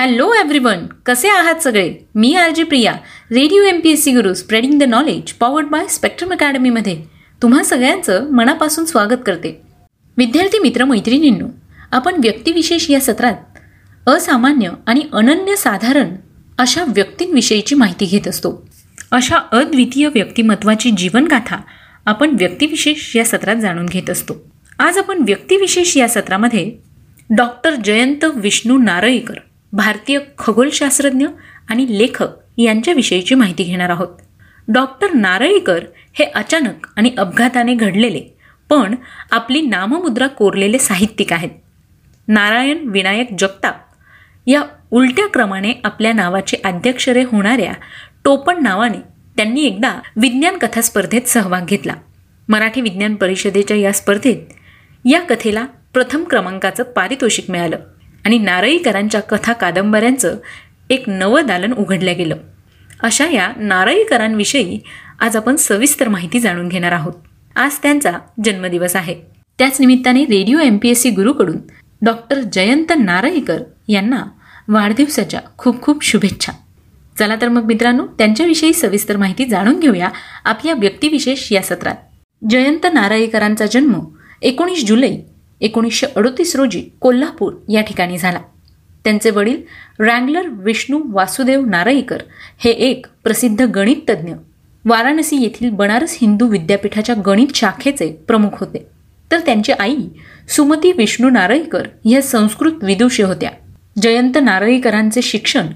Hello everyone कसे आहात सगळे? मी R G Priya radio M P S C Guru spreading the knowledge powered by spectrum अकॅडमीमध्ये तुम्हा सगळ्यांचं मनापासून स्वागत करते. विद्यार्थी मित्र मैत्रिणींनो आपण व्यक्तिविशेष या सत्रात असामान्य आणि अनन्य साधारण अशा व्यक्तींविषयीची माहिती घेत असतो. अशा अद्वितीय व्यक्तिमत्वाची जीवनगाथा आपण व्यक्तिविशेष या सत्रात जाणून घेत असतो. आज आपण व्यक्तिविशेष या सत्रामध्ये डॉक्टर जयंत विष्णू नारळीकर भारतीय खगोलशास्त्रज्ञ आणि लेखक यांच्याविषयीची माहिती घेणार आहोत. डॉक्टर नारळीकर हे अचानक आणि अपघाताने घडलेले पण आपली नाममुद्रा कोरलेले साहित्यिक आहेत. नारायण विनायक जगताप या उलट्या क्रमाने आपल्या नावाचे आद्याक्षरे होणाऱ्या टोपण नावाने त्यांनी एकदा विज्ञान कथा स्पर्धेत सहभाग घेतला. मराठी विज्ञान परिषदेच्या या स्पर्धेत या कथेला प्रथम क्रमांकाचं पारितोषिक मिळालं. आणि नारळीकरांच्या कथा कादंबऱ्यांचं एक नवं दालन उघडलं गेलं. अशा या नारळीकरांविषयी आज आपण सविस्तर माहिती जाणून घेणार आहोत. आज त्यांचा जन्मदिवस आहे. त्याच निमित्ताने radio M P S C गुरुकडून doctor Jayant Narlikar यांना वाढदिवसाच्या खूप खूप शुभेच्छा. चला तर मग मित्रांनो त्यांच्याविषयी सविस्तर माहिती जाणून घेऊया आपल्या व्यक्तिविशेष या सत्रात. जयंत नारळीकरांचा जन्म एकोणीस जुलै एकोणीसशे अडोतीस रोजी कोल्हापूर या ठिकाणी झाला. त्यांचे वडील रँगलर विष्णू वासुदेव नारळीकर हे एक प्रसिद्ध गणिततज्ज्ञ वाराणसी येथील बनारस हिंदू विद्यापीठाच्या गणित शाखेचे प्रमुख होते. तर त्यांची आई सुमती विष्णू नारळीकर ह्या संस्कृत विदुषी होत्या. जयंत नारळीकरांचे शिक्षण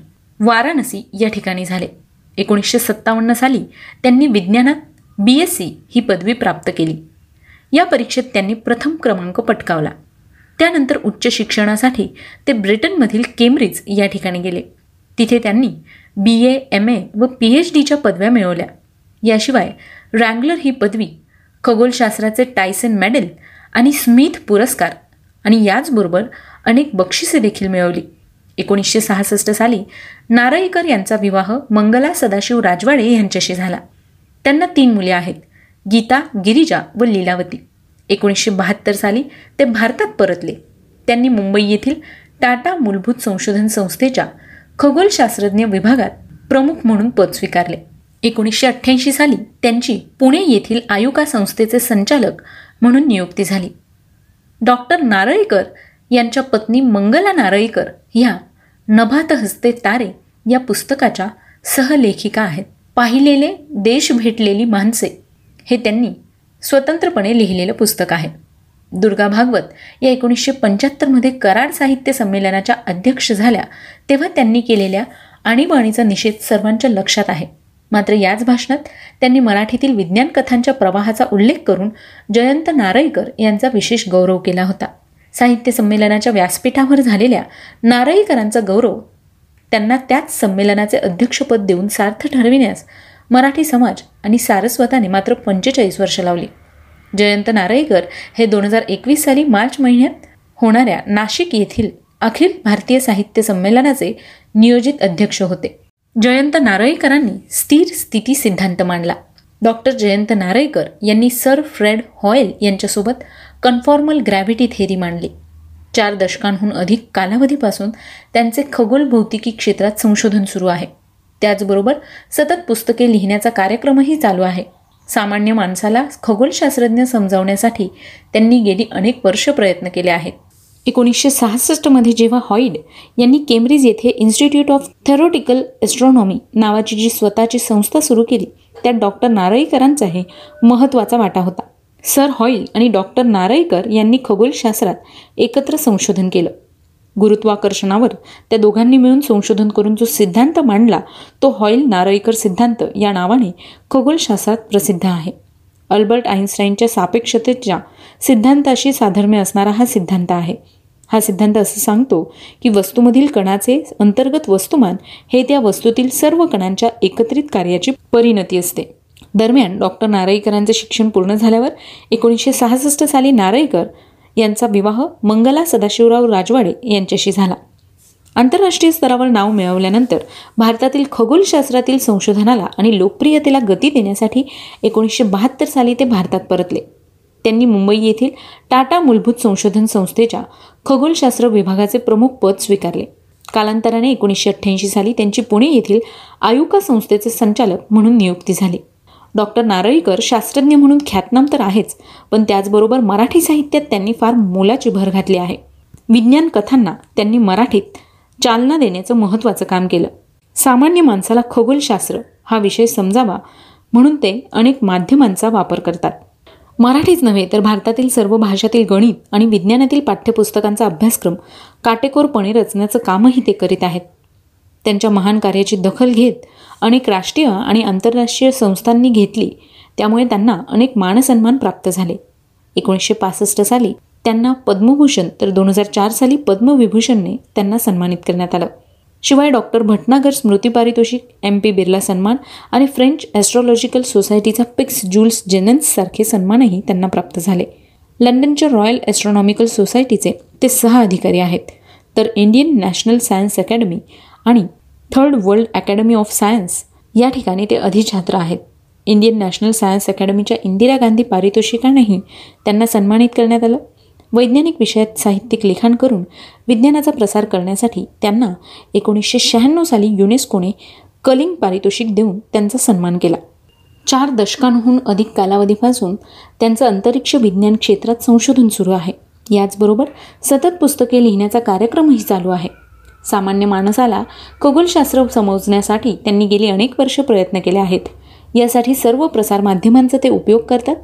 वाराणसी या ठिकाणी झाले. एकोणीसशे सत्तावन्न साली त्यांनी विज्ञानात बी एस सी ही पदवी प्राप्त केली. या परीक्षेत त्यांनी प्रथम क्रमांक पटकावला. त्यानंतर उच्च शिक्षणासाठी ते ब्रिटनमधील केम्ब्रिज या ठिकाणी गेले. तिथे त्यांनी बी ए एम ए व पी एच डीच्या पदव्या मिळवल्या. याशिवाय रँगलर ही पदवी खगोलशास्त्राचे टायसन मेडल आणि स्मिथ पुरस्कार आणि याचबरोबर अनेक बक्षिसे देखील मिळवली. एकोणीसशे सहासष्ट साली नारळीकर यांचा विवाह मंगला सदाशिव राजवाडे यांच्याशी झाला. त्यांना तीन मुले आहेत. गीता गिरिजा व लीलावती. एकोणीसशे बहात्तर साली ते भारतात परतले. त्यांनी मुंबई येथील टाटा मूलभूत संशोधन संस्थेच्या खगोलशास्त्रज्ञ विभागात प्रमुख म्हणून पद स्वीकारले. एकोणीसशे अठ्ठ्याऐंशी साली त्यांची पुणे येथील आयुका संस्थेचे संचालक म्हणून नियुक्ती झाली. डॉक्टर नारळीकर यांच्या पत्नी मंगला नारळीकर ह्या नभात हस्ते तारे या पुस्तकाच्या सहलेखिका आहेत. पाहिलेले देश भेटलेली माणसे हे त्यांनी स्वतंत्रपणे लिहिलेलं पुस्तक आहे. दुर्गा भागवत या एकोणीसशे पंच्याहत्तरमध्ये कराड साहित्य संमेलनाच्या अध्यक्ष झाल्या तेव्हा त्यांनी केलेल्या आणीबाणीचा निषेध सर्वांच्या लक्षात आहे. मात्र याच भाषणात त्यांनी मराठीतील विज्ञान कथांच्या प्रवाहाचा उल्लेख करून जयंत नारळीकर यांचा विशेष गौरव केला होता. साहित्य संमेलनाच्या व्यासपीठावर झालेल्या नारळीकरांचा गौरव त्यांना त्याच संमेलनाचे अध्यक्षपद देऊन सार्थ ठरविण्यास मराठी समाज आणि सारस्वताने मात्र पंचेचाळीस वर्ष लावली. जयंत नारळीकर हे दोन हजार एकवीस साली मार्च महिन्यात होणाऱ्या नाशिक येथील अखिल भारतीय साहित्य संमेलनाचे नियोजित अध्यक्ष होते. जयंत नारळीकरांनी स्थिर स्थिती सिद्धांत मांडला. डॉक्टर जयंत नारळीकर यांनी सर फ्रेड हॉयल यांच्यासोबत कन्फॉर्मल ग्रॅव्हिटी थेरी मांडली. चार दशकांहून अधिक कालावधीपासून त्यांचे खगोल भौतिकी क्षेत्रात संशोधन सुरू आहे. त्याचबरोबर सतत पुस्तके लिहिण्याचा कार्यक्रमही चालू आहे. सामान्य माणसाला खगोलशास्त्रज्ञ समजावण्यासाठी त्यांनी गेली अनेक वर्ष प्रयत्न केले आहेत. एकोणीसशे सहासष्टमध्ये जेव्हा हॉईड यांनी केम्ब्रिज येथे इन्स्टिट्यूट ऑफ थेरोटिकल एस्ट्रॉनॉमी नावाची जी स्वतःची संस्था सुरू केली त्यात डॉक्टर नारळीकरांचाही महत्त्वाचा वाटा होता. सर हॉईल आणि डॉक्टर नारळीकर यांनी खगोलशास्त्रात एकत्र संशोधन केलं. गुरुत्वाकर्षणावर त्या दोघांनी मिळून संशोधन करून जो सिद्धांत मांडला तो हॉईल नारळीकर सिद्धांत या नावाने खगोलशास्त्रात प्रसिद्ध आहे. अल्बर्ट आईन्स्टाईनच्या सापेक्षतेच्या सिद्धांताशी साधर्म्य असणारा हा सिद्धांत आहे. हा सिद्धांत असं सांगतो की वस्तूमधील कणाचे अंतर्गत वस्तुमान हे त्या वस्तूतील सर्व कणांच्या एकत्रित कार्याची परिणती असते. दरम्यान डॉक्टर नारळीकरांचे शिक्षण पूर्ण झाल्यावर एकोणीसशे सहासष्ट साली नारळीकर यांचा विवाह मंगला सदाशिवराव राजवाडे यांच्याशी झाला. आंतरराष्ट्रीय स्तरावर नाव मिळवल्यानंतर भारतातील खगोलशास्त्रातील संशोधनाला आणि लोकप्रियतेला गती देण्यासाठी एकोणीसशे बहात्तर साली ते भारतात परतले. त्यांनी मुंबई येथील टाटा मूलभूत संशोधन संस्थेच्या खगोलशास्त्र विभागाचे प्रमुख पद स्वीकारले. कालांतराने एकोणीसशे अठ्ठ्याऐंशी साली त्यांची पुणे येथील आयुका संस्थेचे संचालक म्हणून नियुक्ती झाली. डॉक्टर नारळीकर शास्त्रज्ञ म्हणून ख्यातनाम तर आहेच पण त्याचबरोबर मराठी साहित्यात त्यांनी फार मोलाची भर घातली आहे. विज्ञान कथांना त्यांनी मराठीत चालना देण्याचं महत्त्वाचं काम केलं. सामान्य माणसाला खगोलशास्त्र हा विषय समजावा म्हणून ते अनेक माध्यमांचा वापर करतात. मराठीच नव्हे तर भारतातील सर्व भाषातील गणित आणि विज्ञानातील पाठ्यपुस्तकांचा अभ्यासक्रम काटेकोरपणे रचण्याचं कामही ते करीत आहेत. त्यांच्या महान कार्याची दखल घेत अनेक राष्ट्रीय आणि आंतरराष्ट्रीय संस्थांनी घेतली. त्यामुळे त्यांना अनेक मानसन्मान प्राप्त झाले. एकोणीसशे पासष्ट साली त्यांना पद्मभूषण तर दोन हजार चार साली पद्मविभूषणने त्यांना सन्मानित करण्यात आलं. शिवाय डॉक्टर भटनागर स्मृती पारितोषिक एम पी बिर्ला सन्मान आणि फ्रेंच ॲस्ट्रॉलॉजिकल सोसायटीचा पिक्स ज्युल्स जेनन्स सारखे सन्मानही त्यांना प्राप्त झाले. लंडनच्या रॉयल ॲस्ट्रॉनॉमिकल सोसायटीचे ते सहा अधिकारी आहेत. तर इंडियन नॅशनल सायन्स अकॅडमी आणि third world academy of science या ठिकाणी ते अधिछात्र आहेत. इंडियन नॅशनल सायन्स अकॅडमीच्या इंदिरा गांधी पारितोषिकांनाही त्यांना सन्मानित करण्यात आलं. वैज्ञानिक विषयात साहित्यिक लिखाण करून विज्ञानाचा प्रसार करण्यासाठी त्यांना एकोणीसशे शहाण्णव साली युनेस्कोने कलिंग पारितोषिक देऊन त्यांचा सन्मान केला. चार दशकांहून अधिक कालावधीपासून त्यांचं अंतरिक्ष विज्ञान क्षेत्रात संशोधन सुरू आहे. याचबरोबर सतत पुस्तके लिहिण्याचा कार्यक्रमही चालू आहे. सामान्य माणसाला खगोलशास्त्र समजण्यासाठी त्यांनी गेली अनेक वर्ष प्रयत्न केले आहेत. यासाठी सर्व प्रसारमाध्यमांचा ते उपयोग करतात.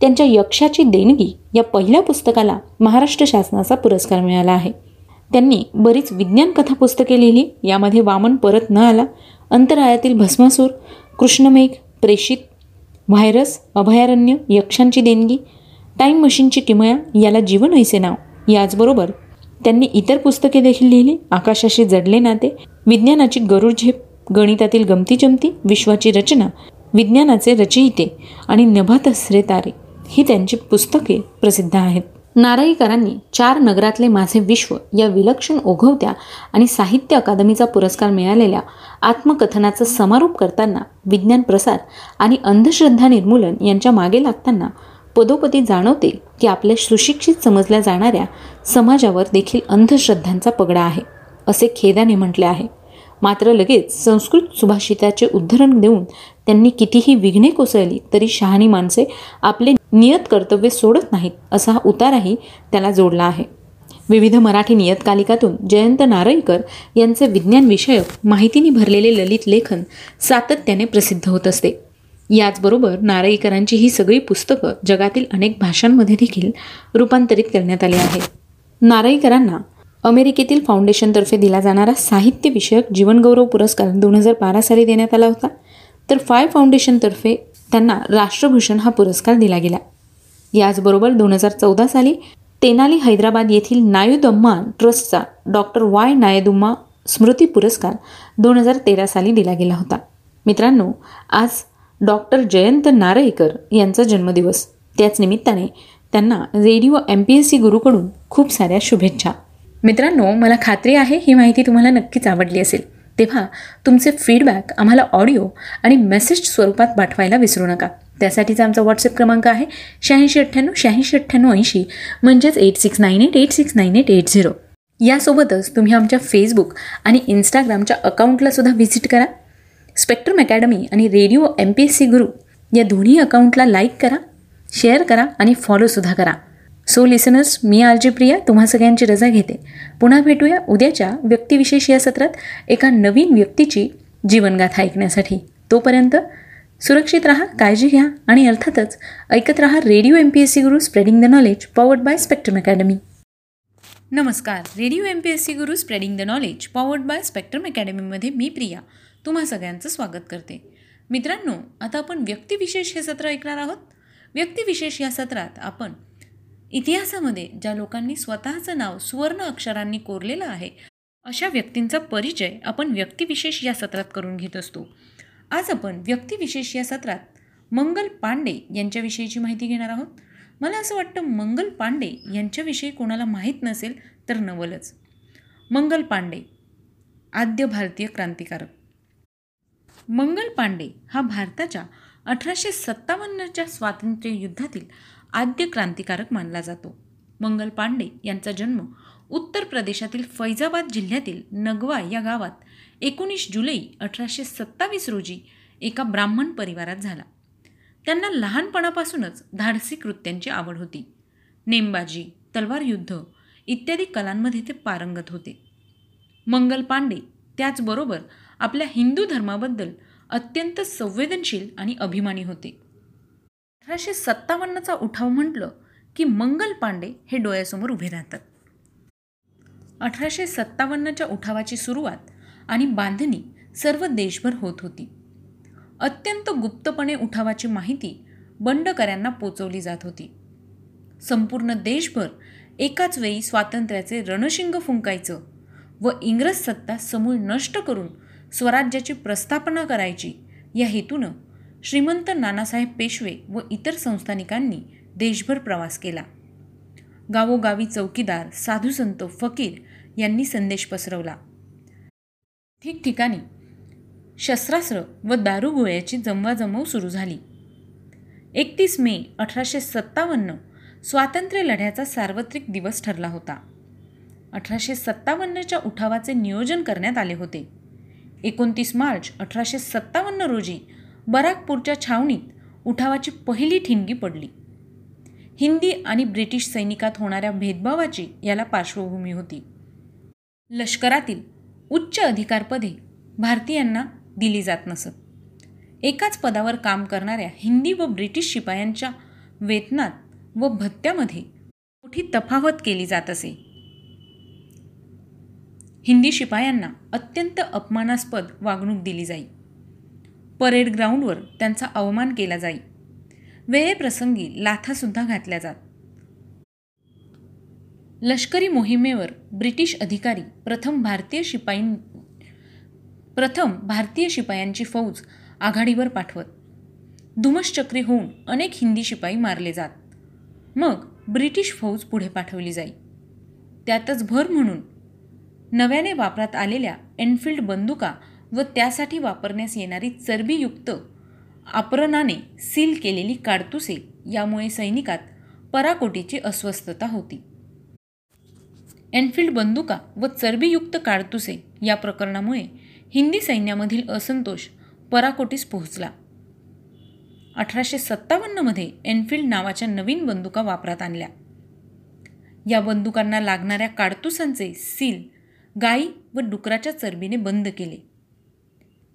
त्यांच्या यक्षाची देणगी या पहिल्या पुस्तकाला महाराष्ट्र शासनाचा पुरस्कार मिळाला आहे. त्यांनी बरीच विज्ञान कथा पुस्तके लिहिली यामध्ये वामन परत न आला अंतराळातील भस्मासूर कृष्णमेघ प्रेषित व्हायरस अभयारण्य यक्षांची देणगी टाईम मशीनची किमया याला जीवन ऐसे नाव. याचबरोबर त्यांनी इतर पुस्तके देखील लिहिली. आकाशाशी जडले नाते. विज्ञानाची गरुड झेप गणितातील गमती जमती विश्वाची रचना विज्ञानाचे रचयिते आणि नभातसरे तारे. ही त्यांची पुस्तके प्रसिद्ध आहेत. नाराईकरांनी चार नगरातले माझे विश्व या विलक्षण ओघवत्या आणि साहित्य अकादमीचा पुरस्कार मिळालेल्या आत्मकथनाचा समारोप करताना विज्ञान प्रसार आणि अंधश्रद्धा निर्मूलन यांच्या मागे लागताना पदोपदी जाणवते की आपल्या सुशिक्षित समजल्या जाणाऱ्या समाजावर देखील अंधश्रद्धांचा पगडा आहे असे खेदाने म्हटले आहे. मात्र लगेच संस्कृत सुभाषिताचे उद्धरण देऊन त्यांनी कितीही विघ्ने कोसळली तरी शहाणी माणसे आपले नियत कर्तव्य सोडत नाहीत असा हा उताराही त्याला जोडला आहे. विविध मराठी नियतकालिकातून जयंत नारळीकर यांचे विज्ञानविषयक माहितीने भरलेले ललित लेखन सातत्याने प्रसिद्ध होत असते. याचबरोबर नारळीकरांची ही सगळी पुस्तकं जगातील अनेक भाषांमध्ये देखील रूपांतरित करण्यात आली आहेत. नारळीकरांना अमेरिकेतील फाउंडेशनतर्फे दिला जाणारा साहित्यविषयक जीवनगौरव पुरस्कार दोन हजार बारा साली देण्यात आला होता. तर फाय फाउंडेशनतर्फे त्यांना राष्ट्रभूषण हा पुरस्कार दिला गेला. याचबरोबर दोन हजार चौदा साली तेनाली हैदराबाद येथील नायुदम्मा ट्रस्टचा डॉक्टर वाय नायदुम्मा स्मृती पुरस्कार दोन हजार तेरा साली दिला गेला होता. मित्रांनो आज डॉक्टर जयंत नारळीकर यांचा जन्मदिवस. त्याच निमित्ताने त्यांना radio M P S C गुरुकडून खूप साऱ्या शुभेच्छा. मित्रांनो मला खात्री आहे ही माहिती तुम्हाला नक्कीच आवडली असेल. तेव्हा तुमचे फीडबॅक आम्हाला ऑडिओ आणि मेसेज स्वरूपात पाठवायला विसरू नका. त्यासाठीचा आमचा व्हॉट्सअप क्रमांक आहे शहाऐंशी अठ्ठ्याण्णव शहाऐंशी अठ्ठ्याण्णव ऐंशी म्हणजेच eight six nine eight eight six nine eight eight zero यासोबतच तुम्ही आमच्या फेसबुक आणि इंस्टाग्रामच्या अकाउंटला सुद्धा व्हिजिट करा. स्पेक्ट्रम अकॅडमी आणि radio M P S C Guru या दोन्ही अकाउंटला लाईक करा शेअर करा आणि फॉलोसुद्धा करा. सो लिसनर्स मी आर जी प्रिया तुम्हा सगळ्यांची रजा घेते. पुन्हा भेटूया उद्याच्या व्यक्तिविशेष या सत्रात एका नवीन व्यक्तीची जीवनगाथा ऐकण्यासाठी. तोपर्यंत सुरक्षित राहा काळजी घ्या आणि अर्थातच ऐकत राहा radio M P S C guru spreading the knowledge powered by Spectrum academy नमस्कार. Radio M P S C guru spreading the knowledge powered by Spectrum अकॅडमीमध्ये मी प्रिया. तुम्हा सगळ्यांचं स्वागत करते. मित्रांनो आता आपण व्यक्तिविशेष हे सत्र ऐकणार आहोत. व्यक्तिविशेष या सत्रात आपण इतिहासामध्ये ज्या लोकांनी स्वतःचं नाव सुवर्ण अक्षरांनी कोरलेलं आहे अशा व्यक्तींचा परिचय आपण व्यक्तिविशेष या सत्रात करून घेत असतो. आज आपण व्यक्तिविशेष या सत्रात मंगल पांडे यांच्याविषयीची माहिती घेणार आहोत. मला असं वाटतं मंगल पांडे यांच्याविषयी कोणाला माहीत नसेल तर नवलच. मंगल पांडे आद्य भारतीय क्रांतिकारक. मंगल पांडे हा भारताच्या अठराशे सत्तावन्नच्या स्वातंत्र्य युद्धातील आद्य क्रांतिकारक मानला जातो. मंगल पांडे यांचा जन्म उत्तर प्रदेशातील फैजाबाद जिल्ह्यातील नगवा या गावात एकोणीस जुलै अठराशे सत्तावीस रोजी एका ब्राह्मण परिवारात झाला. त्यांना लहानपणापासूनच धाडसी कृत्यांची आवड होती. नेमबाजी तलवार युद्ध इत्यादी कलांमध्ये ते पारंगत होते. मंगल पांडे त्याचबरोबर आपल्या हिंदू धर्माबद्दल अत्यंत संवेदनशील आणि अभिमानी होते. अठराशे सत्तावन्नचा उठाव म्हटलं की मंगल पांडे हे डोळ्यासमोर उभे राहतात. अठराशे सत्तावन्नच्या उठावाची सुरुवात आणि बांधणी सर्व देशभर होत होती. अत्यंत गुप्तपणे उठावाची माहिती बंडकऱ्यांना पोचवली जात होती. संपूर्ण देशभर एकाच वेळी स्वातंत्र्याचे रणशिंग फुंकायचं व इंग्रज सत्ता समूळ नष्ट करून स्वराज्याची प्रस्थापना करायची. या हेतूनं श्रीमंत नानासाहेब पेशवे व इतर संस्थानिकांनी देशभर प्रवास केला. गावोगावी चौकीदार साधुसंत फकीर यांनी संदेश पसरवला. ठिकठिकाणी शस्त्रास्त्र व दारुगोळ्याची जमवाजमव सुरू झाली. एकतीस मे अठराशे सत्तावन्न स्वातंत्र्य लढ्याचा सार्वत्रिक दिवस ठरला होता. अठराशे सत्तावन्नच्या उठावाचे नियोजन करण्यात आले होते. एकोणतीस मार्च अठराशे सत्तावन्न रोजी बराकपूरच्या छावणीत उठावाची पहिली ठिणगी पडली. हिंदी आणि ब्रिटिश सैनिकात होणाऱ्या भेदभावाची याला पार्श्वभूमी होती. लष्करातील उच्च अधिकारपदे भारतीयांना दिली जात नसत. एकाच पदावर काम करणाऱ्या हिंदी व ब्रिटिश शिपायांच्या वेतनात व भत्त्यामध्ये मोठी तफावत केली जात असे. हिंदी शिपायांना अत्यंत अपमानास्पद वागणूक दिली जाई. परेड ग्राउंडवर त्यांचा अवमान केला जाई. वेळेप्रसंगी लाथासुद्धा घातल्या जात. लष्करी मोहिमेवर ब्रिटिश अधिकारी प्रथम भारतीय शिपाई प्रथम भारतीय शिपायांची फौज आघाडीवर पाठवत. धुमश्चक्री होऊन अनेक हिंदी शिपाई मारले जात. मग ब्रिटिश फौज पुढे पाठवली जाई. त्यातच भर म्हणून नव्याने वापरात आलेल्या एनफिल्ड बंदुका व त्यासाठी वापरण्यास येणारी चरबीयुक्त आप्रणाने सील केलेली काडतुसे यामुळे सैनिकात पराकोटीची अस्वस्थता होती. एनफिल्ड बंदुका व चरबीयुक्त काडतुसे या प्रकरणामुळे हिंदी सैन्यामधील असंतोष पराकोटीस पोहोचला. अठराशे सत्तावन्नमध्ये एनफिल्ड नावाच्या नवीन बंदुका वापरात आणल्या. या बंदुकांना लागणाऱ्या काडतुसांचे सील गाई व डुकराच्या चरबीने बंद केले.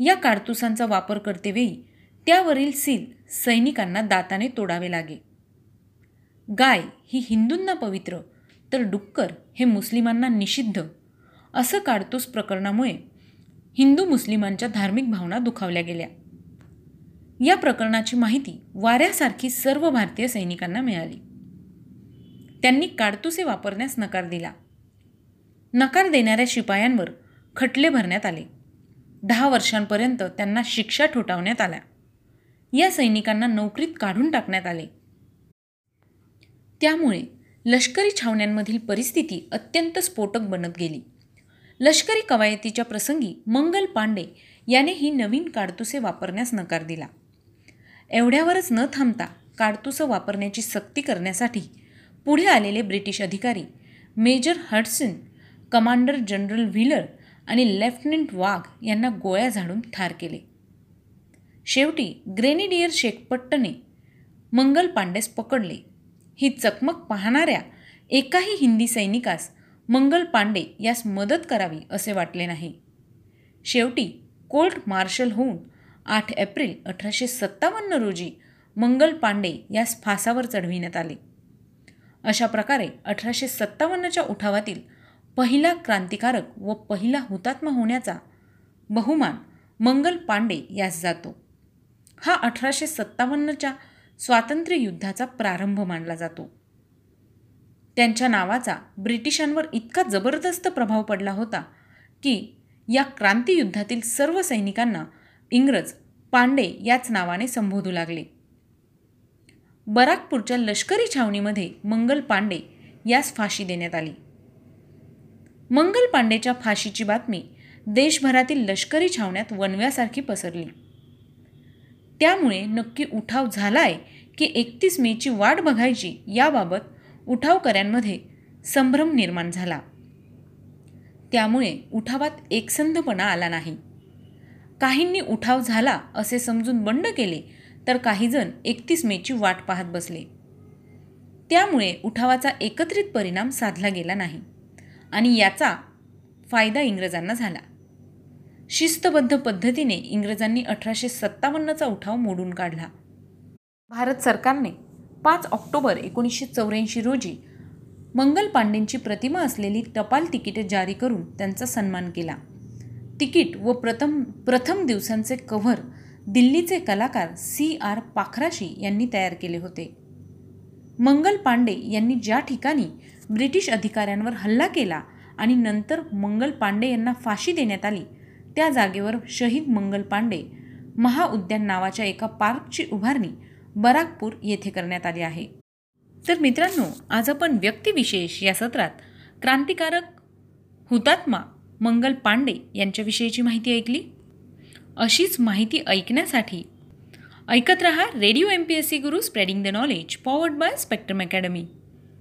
या काडतुसांचा वापर करतेवेळी त्यावरील सील सैनिकांना दाताने तोडावे लागे. गाय ही हिंदूंना पवित्र तर डुक्कर हे मुस्लिमांना निषिद्ध असं काडतूस प्रकरणामुळे हिंदू मुस्लिमांच्या धार्मिक भावना दुखावल्या गेल्या. या प्रकरणाची माहिती वाऱ्यासारखी सर्व भारतीय सैनिकांना मिळाली. त्यांनी काडतुसे वापरण्यास नकार दिला. नकार देणाऱ्या शिपायांवर खटले भरण्यात आले. दहा वर्षांपर्यंत त्यांना शिक्षा ठोठावण्यात आल्या. या सैनिकांना नोकरीत काढून टाकण्यात आले. त्यामुळे लष्करी छावण्यांमधील परिस्थिती अत्यंत स्फोटक बनत गेली. लष्करी कवायतीच्या प्रसंगी मंगल पांडे याने ही नवीन काडतुसे वापरण्यास नकार दिला. एवढ्यावरच न थांबता काडतुसं वापरण्याची सक्ती करण्यासाठी पुढे आलेले ब्रिटिश अधिकारी major Hudson commander general Wheeler आणि लेफ्टनंट वाघ यांना गोळ्या झाडून ठार केले. शेवटी ग्रेनेडियर शेखपट्टने मंगल पांडेस पकडले. ही चकमक पाहणाऱ्या एकाही हिंदी सैनिकास मंगल पांडे यास मदत करावी असे वाटले नाही. शेवटी कोर्ट मार्शल होऊन आठ एप्रिल अठराशे सत्तावन्न रोजी मंगल पांडे यास फासावर चढविण्यात आले. अशा प्रकारे अठराशे सत्तावन्नच्या उठावातील पहिला क्रांतिकारक व पहिला हुतात्मा होण्याचा बहुमान मंगल पांडे यास जातो. हा अठराशे सत्तावन्नच्या स्वातंत्र्य युद्धाचा प्रारंभ मानला जातो. त्यांच्या नावाचा ब्रिटिशांवर इतका जबरदस्त प्रभाव पडला होता की या क्रांतियुद्धातील सर्व सैनिकांना इंग्रज पांडे याच नावाने संबोधू लागले. बराकपूरच्या लष्करी छावणीमध्ये मंगल पांडे यास फाशी देण्यात आली. मंगल पांडेच्या फाशीची बातमी देशभरातील लष्करी छावण्यात वनव्यासारखी पसरली. त्यामुळे नक्की उठाव झालाय की एकतीस मेची वाट बघायची याबाबत उठावकऱ्यांमध्ये संभ्रम निर्माण झाला. त्यामुळे उठावात एकसंधपणा आला नाही. काहींनी उठाव झाला असे समजून बंड केले तर काहीजण एकतीस मेची वाट पाहत बसले. त्यामुळे उठावाचा एकत्रित परिणाम साधला गेला नाही. आणि याचा फायदा इंग्रजांना झाला. शिस्तबद्ध पद्धतीने इंग्रजांनी अठराशे सत्तावन्नचा उठाव मोडून काढला. भारत सरकारने पाच ऑक्टोबर एकोणीसशे चौऱ्याऐंशी रोजी मंगल पांडेंची प्रतिमा असलेली टपाल तिकिटे जारी करून त्यांचा सन्मान केला. तिकीट व प्रथम प्रथम दिवसांचे कव्हर दिल्लीचे कलाकार सी आर पाखराशी यांनी तयार केले होते. मंगल पांडे यांनी ज्या ठिकाणी ब्रिटिश अधिकाऱ्यांवर हल्ला केला आणि नंतर मंगल पांडे यांना फाशी देण्यात आली. त्या जागेवर शहीद मंगल पांडे महाउद्यान नावाच्या एका पार्कची उभारणी बराकपूर येथे करण्यात आली आहे. तर मित्रांनो आज आपण व्यक्तिविशेष या सत्रात क्रांतिकारक हुतात्मा मंगल पांडे यांच्याविषयीची माहिती ऐकली. अशीच माहिती ऐकण्यासाठी ऐकत रहा radio M P S C Guru spreading the knowledge powered by spectrum academy